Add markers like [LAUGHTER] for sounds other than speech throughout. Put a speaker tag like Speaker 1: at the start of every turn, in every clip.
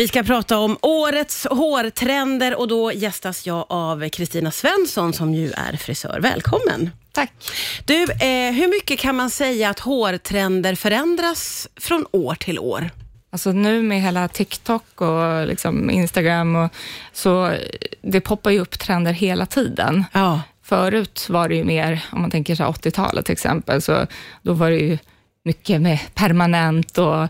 Speaker 1: Vi ska prata om årets hårtrender och då gästas jag av Kristina Svensson som ju är frisör. Välkommen!
Speaker 2: Tack.
Speaker 1: Du, eh, hur mycket kan man säga att hårtrender förändras från år till år?
Speaker 2: Alltså nu med hela TikTok och liksom Instagram, och, så det poppar ju upp trender hela tiden.
Speaker 1: Ja.
Speaker 2: Förut var det ju mer, om man tänker så 80-talet till exempel, så då var det ju mycket med permanent och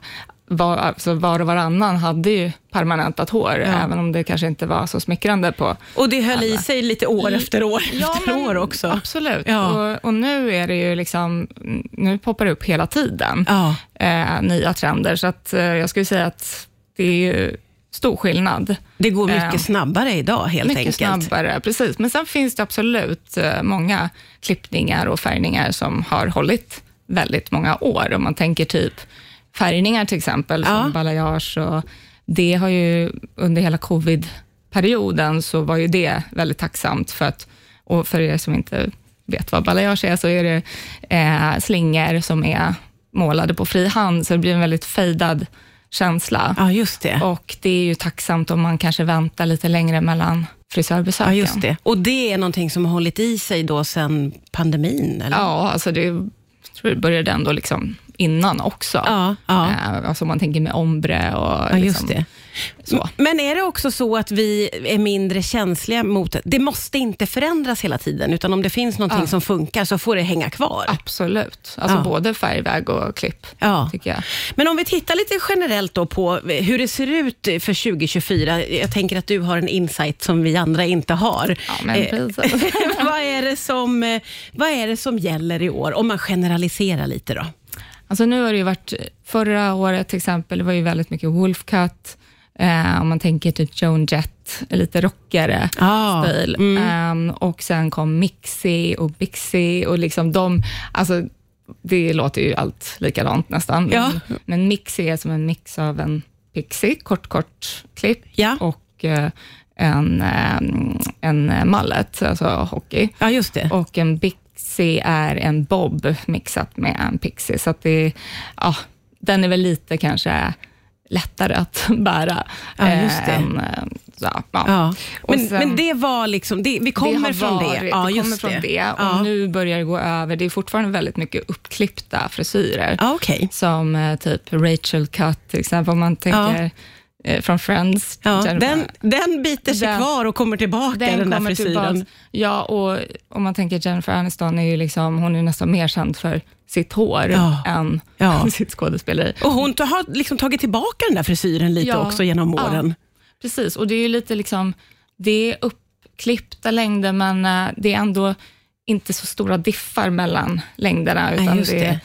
Speaker 2: var, alltså var och varannan hade ju permanentat hår, även om det kanske inte var så smickrande på
Speaker 1: Och det höll i
Speaker 2: alla.
Speaker 1: sig lite år efter år
Speaker 2: Ja,
Speaker 1: efter
Speaker 2: men
Speaker 1: år också.
Speaker 2: Absolut.
Speaker 1: Ja.
Speaker 2: Och, och nu är det ju liksom, nu poppar det upp hela tiden
Speaker 1: Ja.
Speaker 2: eh, nya trender, så att eh, jag skulle säga att det är ju stor skillnad.
Speaker 1: Det går mycket
Speaker 2: Eh,
Speaker 1: snabbare idag helt
Speaker 2: Mycket
Speaker 1: enkelt.
Speaker 2: snabbare, precis. Men sen finns det absolut eh, många klippningar och färgningar som har hållit väldigt många år. Om man tänker typ färgningar till exempel,
Speaker 1: Ja.
Speaker 2: som balayage. Och det har ju under hela covid-perioden så var ju det väldigt tacksamt för att, och för er som inte vet vad balayage är, så är det eh, slingor som är målade på fri hand, så det blir en väldigt fejdad känsla.
Speaker 1: Ja, just det.
Speaker 2: Och det är ju tacksamt om man kanske väntar lite längre mellan frisörbesöken.
Speaker 1: Ja, just det. Och det är någonting som har hållit i sig då sedan pandemin? Eller?
Speaker 2: Ja, alltså det jag tror det började ändå liksom innan också.
Speaker 1: Ja, ja.
Speaker 2: Eh, Alltså om man tänker med ombre och
Speaker 1: Ja, just
Speaker 2: liksom,
Speaker 1: det.
Speaker 2: så.
Speaker 1: Men är det också så att vi är mindre känsliga mot det? Måste inte förändras hela tiden, utan om det finns någonting
Speaker 2: Ja.
Speaker 1: som funkar så får det hänga kvar.
Speaker 2: Absolut. Alltså
Speaker 1: Ja.
Speaker 2: både färgväg och klipp,
Speaker 1: Ja.
Speaker 2: tycker jag.
Speaker 1: Men om vi tittar lite generellt då på hur det ser ut för 2024. Jag tänker att du har en insight som vi andra inte har.
Speaker 2: Ja, men
Speaker 1: Eh,
Speaker 2: precis. [LAUGHS]
Speaker 1: vad, är det som, eh, vad är det som gäller i år? Om man generaliserar lite då.
Speaker 2: Alltså nu har det ju varit, förra året till exempel, det var ju väldigt mycket Wolfcut, eh, om man tänker typ Joan Jett, lite rockigare
Speaker 1: Ah,
Speaker 2: stil.
Speaker 1: mm.
Speaker 2: Eh, och sen kom Mixi och Bixi och liksom de, alltså det låter ju allt likadant nästan.
Speaker 1: Ja.
Speaker 2: Men, men Mixi är som en mix av en pixie, kort kort klipp,
Speaker 1: Ja.
Speaker 2: och eh, en, eh, en mallet, alltså hockey.
Speaker 1: Ja.
Speaker 2: Och en Bixie är en bob mixat med en pixie, så att det, ja, den är väl lite kanske lättare att [LAUGHS] bära.
Speaker 1: Ja, just det.
Speaker 2: än, eh, ja.
Speaker 1: Ja.
Speaker 2: Och
Speaker 1: Men,
Speaker 2: sen-
Speaker 1: men det var liksom, det, vi kommer
Speaker 2: det
Speaker 1: från det.
Speaker 2: varit,
Speaker 1: Ja,
Speaker 2: det
Speaker 1: just
Speaker 2: kommer från det, och
Speaker 1: Ja.
Speaker 2: nu börjar det gå över. Det är fortfarande väldigt mycket uppklippta frisyrer,
Speaker 1: Ja, okej.
Speaker 2: som eh, typ Rachel Cut, till exempel, om man tänker eh, från Friends.
Speaker 1: Ja, den, den biter sig
Speaker 2: Den-
Speaker 1: kvar och kommer tillbaka, den, där
Speaker 2: kommer
Speaker 1: frisyren.
Speaker 2: Ja, och om man tänker Jennifer Aniston, är ju liksom, hon är nästan mer känd för sitt hår
Speaker 1: Ja.
Speaker 2: än
Speaker 1: Ja. [LAUGHS]
Speaker 2: sitt skådespeleri.
Speaker 1: Och hon har liksom tagit tillbaka den där frisyren lite
Speaker 2: Ja.
Speaker 1: också genom åren.
Speaker 2: Precis, och det är ju lite liksom, det är uppklippta längder, men eh, det är ändå inte så stora diffar mellan längderna, utan
Speaker 1: just
Speaker 2: det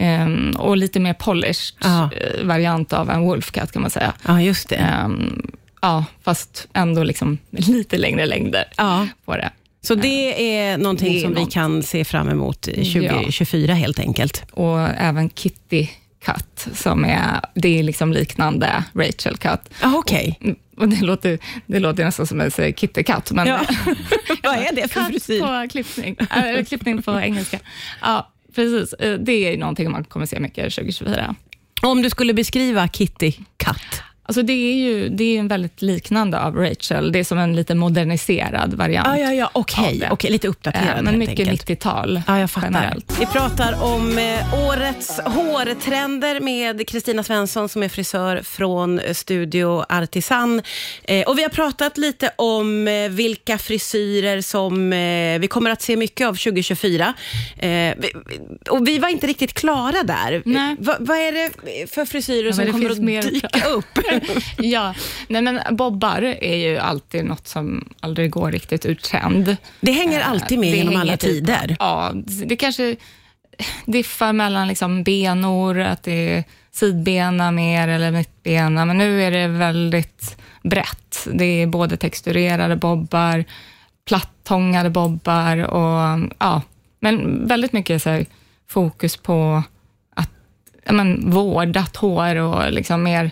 Speaker 2: ehm, och lite mer polished
Speaker 1: Ja.
Speaker 2: eh, variant av en wolfcut kan man säga.
Speaker 1: Ja, just det.
Speaker 2: Ehm, ja, fast ändå liksom [LAUGHS] lite längre längder
Speaker 1: Ja.
Speaker 2: på det.
Speaker 1: Så det är någonting
Speaker 2: Det är
Speaker 1: som vi
Speaker 2: något.
Speaker 1: kan se fram emot i 2024 helt enkelt.
Speaker 2: och även Kitty Cut, som är, det är liksom liknande Rachel Cut.
Speaker 1: Ja, okej.
Speaker 2: Mm, Och det, låter, det låter nästan som säga Kitty Cut, men
Speaker 1: Ja. [LAUGHS] Vad är det för frisyr?
Speaker 2: på klippning, äh, klippning på engelska. Ja, precis. Eh, det är någonting man kommer se mycket 2024.
Speaker 1: Om du skulle beskriva Kitty Cut.
Speaker 2: Alltså det är ju det är en väldigt liknande av Rachel. Det är som en lite moderniserad variant.
Speaker 1: Ja, ja, ja. Okej,
Speaker 2: det.
Speaker 1: okej, lite uppdaterad
Speaker 2: Eh, Men mycket
Speaker 1: enkelt.
Speaker 2: 90-tal
Speaker 1: Ja, jag fattar.
Speaker 2: generellt.
Speaker 1: Vi pratar om eh, årets hårtrender med Kristina Svensson som är frisör från eh, Studio Artisan. Eh, och vi har pratat lite om eh, vilka frisyrer som eh, vi kommer att se mycket av 2024. Eh, vi, och vi var inte riktigt klara där.
Speaker 2: Nej.
Speaker 1: Va, vad är det för frisyrer
Speaker 2: Ja,
Speaker 1: som kommer att
Speaker 2: mer-
Speaker 1: dyka upp? [LAUGHS] [LAUGHS]
Speaker 2: ja, nej men bobbar är ju alltid något som aldrig går riktigt ur trend.
Speaker 1: Det hänger alltid med
Speaker 2: Det
Speaker 1: genom alla
Speaker 2: typ-
Speaker 1: tider.
Speaker 2: Ja, det kanske diffar mellan liksom benor, att det är sidbena mer eller mittbena, men nu är det väldigt brett. Det är både texturerade bobbar, plattångade bobbar och ja, men väldigt mycket så här, fokus på att ja, men, vårdat hår och liksom mer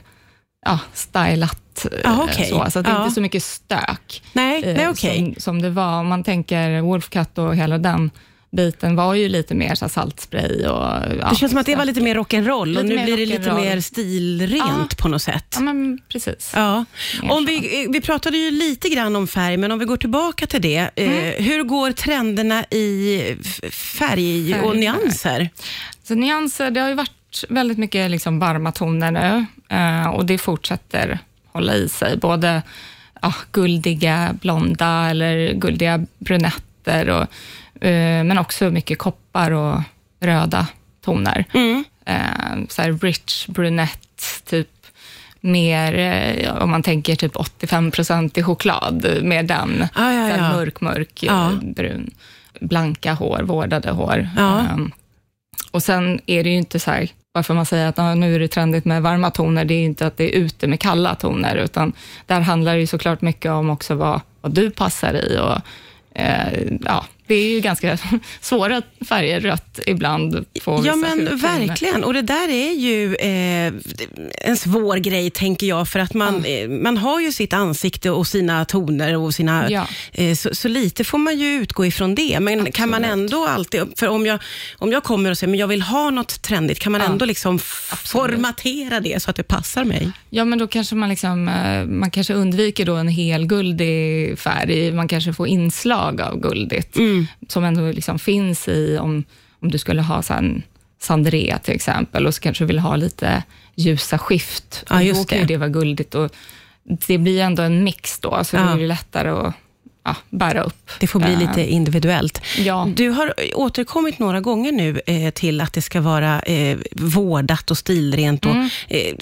Speaker 2: ja, stylat. eh,
Speaker 1: Ah, okej.
Speaker 2: så, så att det är
Speaker 1: Ja.
Speaker 2: inte så mycket stök
Speaker 1: Nej,
Speaker 2: eh,
Speaker 1: nej okej.
Speaker 2: som, som det var. Om man tänker Wolfcut och hela den biten var ju lite mer så saltspray och... Ja,
Speaker 1: det känns som att det var lite mer rock'n'roll och nu blir det lite mer stilrent
Speaker 2: Ja.
Speaker 1: på något sätt.
Speaker 2: Ja, men precis.
Speaker 1: Ja. Om vi, vi pratade ju lite grann om färg, men om vi går tillbaka till det.
Speaker 2: Mm.
Speaker 1: Eh, hur går trenderna i f- färg och
Speaker 2: Färg.
Speaker 1: nyanser?
Speaker 2: Så nyanser, det har ju varit väldigt mycket liksom varma toner nu eh, och det fortsätter hålla i sig. Både ja, guldiga blonda eller guldiga brunetter, och, eh, men också mycket koppar och röda toner.
Speaker 1: Mm.
Speaker 2: Eh, så här rich brunette, typ mer, eh, om man tänker typ 85 i choklad, med den.
Speaker 1: Ah, ja, ja.
Speaker 2: mörk, mörk,
Speaker 1: Ja.
Speaker 2: eh, brun. Blanka hår, vårdade hår.
Speaker 1: Ja.
Speaker 2: Ehm, och sen är det ju inte så här, varför man säger att ah, nu är det trendigt med varma toner, det är inte att det är ute med kalla toner, utan där handlar det ju såklart mycket om också vad, vad du passar i. Och, eh, ja, det är ju ganska [LAUGHS] svåra färger, rött ibland. På
Speaker 1: Ja, men
Speaker 2: hudtoner.
Speaker 1: verkligen. Och det där är ju eh, en svår grej, tänker jag, för att man, eh, man har ju sitt ansikte och sina toner och sina...
Speaker 2: Ja.
Speaker 1: Eh, så, så lite får man ju utgå ifrån det. Men kan man
Speaker 2: Absolut.
Speaker 1: ändå alltid... För om jag, om jag kommer och säger, men jag vill ha något trendigt, kan man ändå liksom
Speaker 2: Absolut.
Speaker 1: formatera det så att det passar mig?
Speaker 2: Ja, men då kanske man, liksom, eh, man kanske undviker då en helguldig färg. Man kanske får inslag av guldigt,
Speaker 1: Mm.
Speaker 2: som ändå liksom finns i, om, om du skulle ha så en sandrea till exempel, och så kanske du vill ha lite ljusa skift.
Speaker 1: Ja,
Speaker 2: då kan
Speaker 1: det.
Speaker 2: det vara guldigt. Och det blir ändå en mix då, så
Speaker 1: Ja.
Speaker 2: det blir lättare att ja, bära upp.
Speaker 1: Det får bli
Speaker 2: Eh,
Speaker 1: lite individuellt.
Speaker 2: Ja.
Speaker 1: Du har återkommit några gånger nu eh, till att det ska vara eh, vårdat och stilrent. Och,
Speaker 2: Mm.
Speaker 1: eh,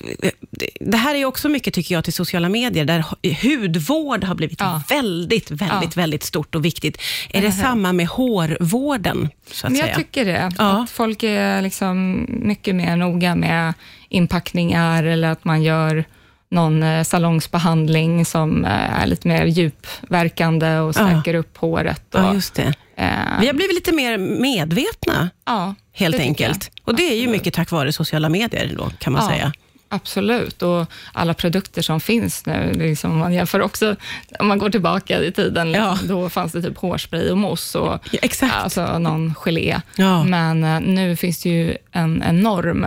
Speaker 1: det här är också mycket, tycker jag, till sociala medier, där hu- hudvård har blivit
Speaker 2: Ja.
Speaker 1: väldigt, väldigt,
Speaker 2: Ja.
Speaker 1: väldigt stort och viktigt. Är det
Speaker 2: hur?
Speaker 1: samma med hårvården, så att
Speaker 2: Men jag
Speaker 1: säga?
Speaker 2: tycker det. Att folk är liksom mycket mer noga med inpackningar eller att man gör någon eh, salongsbehandling som eh, är lite mer djupverkande och
Speaker 1: Ja.
Speaker 2: stärker upp håret. Och,
Speaker 1: Ja, just det.
Speaker 2: eh,
Speaker 1: Vi har blivit lite mer medvetna,
Speaker 2: ja,
Speaker 1: helt enkelt. Och det är ju mycket tack vare sociala medier, då, kan man
Speaker 2: Ja.
Speaker 1: säga.
Speaker 2: Absolut, och alla produkter som finns nu, liksom, om man jämför också, om man går tillbaka i tiden,
Speaker 1: Ja.
Speaker 2: då fanns det typ hårspray och mousse och
Speaker 1: Ja, exakt.
Speaker 2: alltså någon gelé.
Speaker 1: Ja.
Speaker 2: Men eh, nu finns det ju en enorm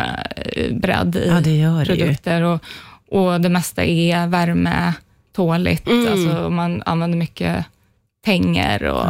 Speaker 2: bredd i
Speaker 1: Ja, det gör det ju.
Speaker 2: produkter och, och det mesta är värmetåligt.
Speaker 1: Mm.
Speaker 2: Alltså, man använder mycket tänger och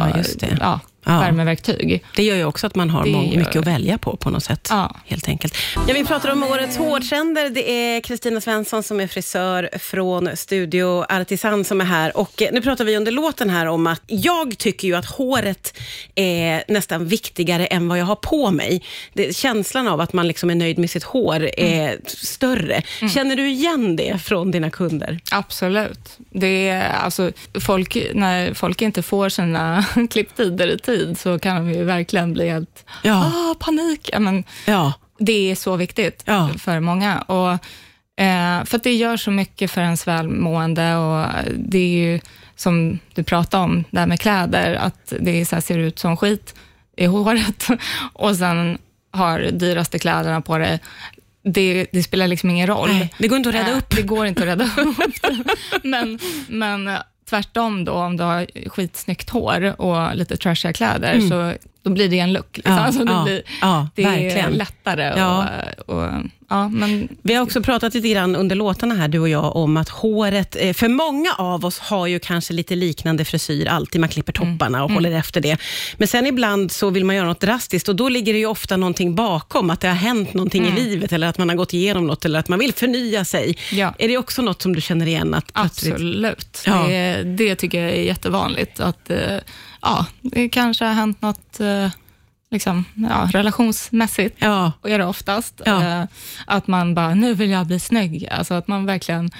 Speaker 1: Ja.
Speaker 2: Ja, värmeverktyg.
Speaker 1: Det gör ju också att man har
Speaker 2: Det gör
Speaker 1: mycket att välja på, på något sätt.
Speaker 2: Ja.
Speaker 1: Helt enkelt. Ja, vi pratar om årets hårtrender. Det är Kristina Svensson som är frisör från Studio Artisan som är här. Och nu pratar vi under låten här om att jag tycker ju att håret är nästan viktigare än vad jag har på mig. Det, känslan av att man liksom är nöjd med sitt hår är större. Känner du igen det från dina kunder?
Speaker 2: Absolut. Det är, alltså, folk, när folk inte får sina [LAUGHS] klipptider i tid så kan de ju verkligen bli helt
Speaker 1: Ja.
Speaker 2: ah, panik. Men,
Speaker 1: Ja.
Speaker 2: det är så viktigt
Speaker 1: Ja.
Speaker 2: för många. Och, eh, för att det gör så mycket för ens välmående och det är ju som du pratade om, det här med kläder, att det så ser ut som skit i [LAUGHS] håret och sen har dyraste kläderna på dig. Det, det spelar liksom ingen roll.
Speaker 1: Nej, det går inte att rädda
Speaker 2: Eh,
Speaker 1: upp.
Speaker 2: Det går inte att rädda [LAUGHS] upp. men, men tvärtom då, om du har skitsnyggt hår och lite trashiga kläder, så då blir det en look. Liksom.
Speaker 1: Mm. Ja,
Speaker 2: alltså, det
Speaker 1: ja,
Speaker 2: blir,
Speaker 1: ja,
Speaker 2: det
Speaker 1: verkligen.
Speaker 2: är lättare. Och, och, ja, men,
Speaker 1: Vi har också pratat lite grann under låtarna här, du och jag, om att håret, eh, för många av oss har ju kanske lite liknande frisyr alltid. Man klipper topparna och håller efter det. Men sen ibland så vill man göra något drastiskt och då ligger det ju ofta någonting bakom, att det har hänt någonting i livet eller att man har gått igenom något eller att man vill förnya sig. Är det också något som du känner igen? Att plötsligt-
Speaker 2: Absolut.
Speaker 1: Ja.
Speaker 2: Det, det tycker jag är jättevanligt. Att, eh, ja, det kanske har hänt något eh, liksom, ja, relationsmässigt.
Speaker 1: Ja,
Speaker 2: Och är det oftast.
Speaker 1: Ja.
Speaker 2: Eh, Att man bara, nu vill jag bli snygg. Alltså att man verkligen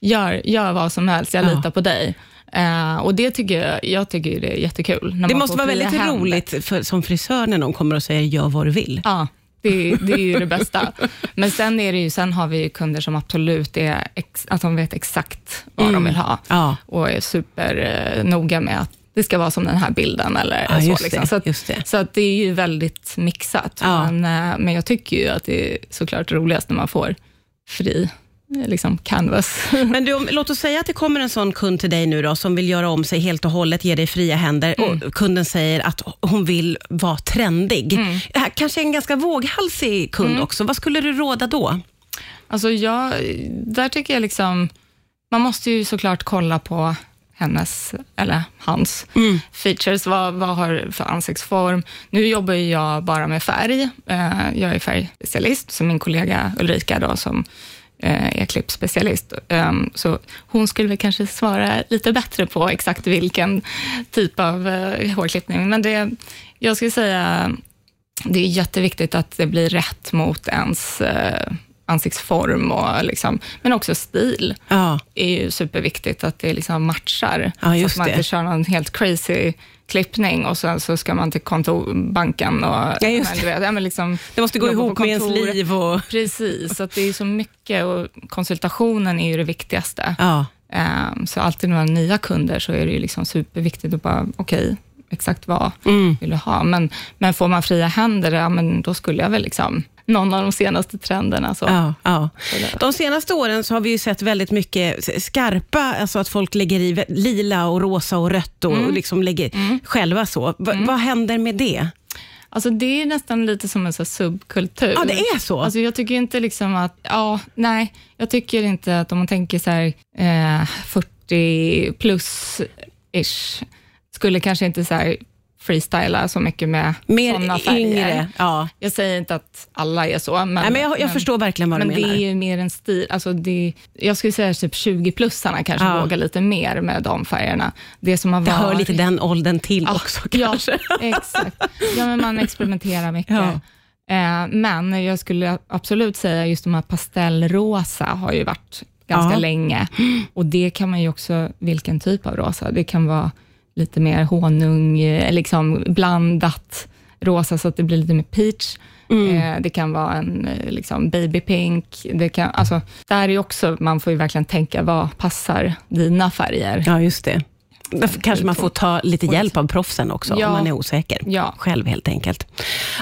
Speaker 2: gör, gör vad som helst, jag
Speaker 1: Ja.
Speaker 2: litar på dig. Eh, och det tycker jag, jag tycker det är jättekul.
Speaker 1: Det måste vara väldigt
Speaker 2: händer.
Speaker 1: roligt för, som frisör när någon kommer och säger gör vad du vill.
Speaker 2: Ja, det, det är ju det bästa. Men sen, är det ju, sen har vi ju kunder som absolut är, ex, att de vet exakt vad de vill ha.
Speaker 1: Mm. Ja.
Speaker 2: Och är supernoga noga med att det ska vara som den här bilden. Eller
Speaker 1: Ja,
Speaker 2: så,
Speaker 1: just
Speaker 2: liksom.
Speaker 1: det,
Speaker 2: så, att,
Speaker 1: det.
Speaker 2: så att det är ju väldigt mixat.
Speaker 1: Ja.
Speaker 2: Men, eh, men jag tycker ju att det är såklart roligast när man får fri liksom canvas. [LAUGHS]
Speaker 1: Men du, låt oss säga att det kommer en sån kund till dig nu då, som vill göra om sig helt och hållet, ge dig fria händer
Speaker 2: Mm.
Speaker 1: och kunden säger att hon vill vara trendig.
Speaker 2: Mm.
Speaker 1: Kanske en ganska våghalsig kund också. Vad skulle du råda då?
Speaker 2: Alltså jag, där tycker jag liksom, man måste ju såklart kolla på hennes, eller hans,
Speaker 1: Mm.
Speaker 2: features. Vad, vad har för ansiktsform? Nu jobbar jag bara med färg. Eh, jag är färgspecialist, så min kollega Ulrika då, som eh, är klippspecialist. Um, så hon skulle väl kanske svara lite bättre på exakt vilken typ av eh, hårklippning. Men det, jag skulle säga, det är jätteviktigt att det blir rätt mot ens ansiktsform, och liksom, men också stil
Speaker 1: Ja,
Speaker 2: är ju superviktigt, att det liksom matchar.
Speaker 1: Ja,
Speaker 2: så att man
Speaker 1: det.
Speaker 2: inte kör någon helt crazy klippning och sen så ska man till kontorbanken och...
Speaker 1: Ja, just
Speaker 2: men, du vet, ja, men liksom,
Speaker 1: det måste gå ihop med ens
Speaker 2: kontor.
Speaker 1: liv. Och,
Speaker 2: Precis, så att det är så mycket och konsultationen är ju det viktigaste.
Speaker 1: ja.
Speaker 2: Ehm, så alltid när man har nya kunder så är det ju liksom superviktigt att bara, okej, exakt vad
Speaker 1: Mm.
Speaker 2: vill du ha? Men, men får man fria händer, ja, men då skulle jag väl liksom, någon av de senaste trenderna. Så.
Speaker 1: Ja, ja. De senaste åren så har vi ju sett väldigt mycket skarpa, alltså att folk lägger i lila och rosa och rött och,
Speaker 2: Mm.
Speaker 1: och liksom lägger själva så. Va, Vad händer med det?
Speaker 2: Alltså det är nästan lite som en så subkultur.
Speaker 1: Ja, det är så.
Speaker 2: Alltså jag tycker inte liksom att, ja, nej, jag tycker inte att om man tänker så här, eh, 40 plus-ish, skulle kanske inte så här freestyla så mycket med sådana färger.
Speaker 1: yngre. Ja.
Speaker 2: Jag säger inte att alla är så, men,
Speaker 1: Nej, men jag, jag förstår verkligen vad
Speaker 2: men
Speaker 1: du
Speaker 2: det
Speaker 1: menar.
Speaker 2: är ju mer en stil, alltså det, jag skulle säga typ 20-plussarna kanske
Speaker 1: Ja.
Speaker 2: vågar lite mer med de färgerna. Det som har
Speaker 1: det
Speaker 2: varit...
Speaker 1: hör lite den åldern till
Speaker 2: Ja,
Speaker 1: också kanske.
Speaker 2: Ja, [LAUGHS] exakt. Ja, men man experimenterar mycket.
Speaker 1: Ja.
Speaker 2: Eh, men jag skulle absolut säga just de här pastellrosa har ju varit ganska länge. Och det kan man ju också, vilken typ av rosa? Det kan vara lite mer honung, eh, liksom blandat rosa så att det blir lite mer peach.
Speaker 1: Mm.
Speaker 2: Eh, det kan vara en eh, liksom babypink. Det kan, alltså, där är också, man får ju verkligen tänka, vad passar dina färger?
Speaker 1: Ja, just det. Därför kanske man får ta lite hjälp av proffsen också,
Speaker 2: Ja.
Speaker 1: om man är osäker.
Speaker 2: Ja.
Speaker 1: Själv helt enkelt.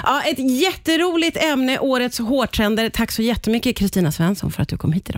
Speaker 1: Ja, ett jätteroligt ämne, årets hårtrender. Tack så jättemycket Kristina Svensson för att du kom hit idag.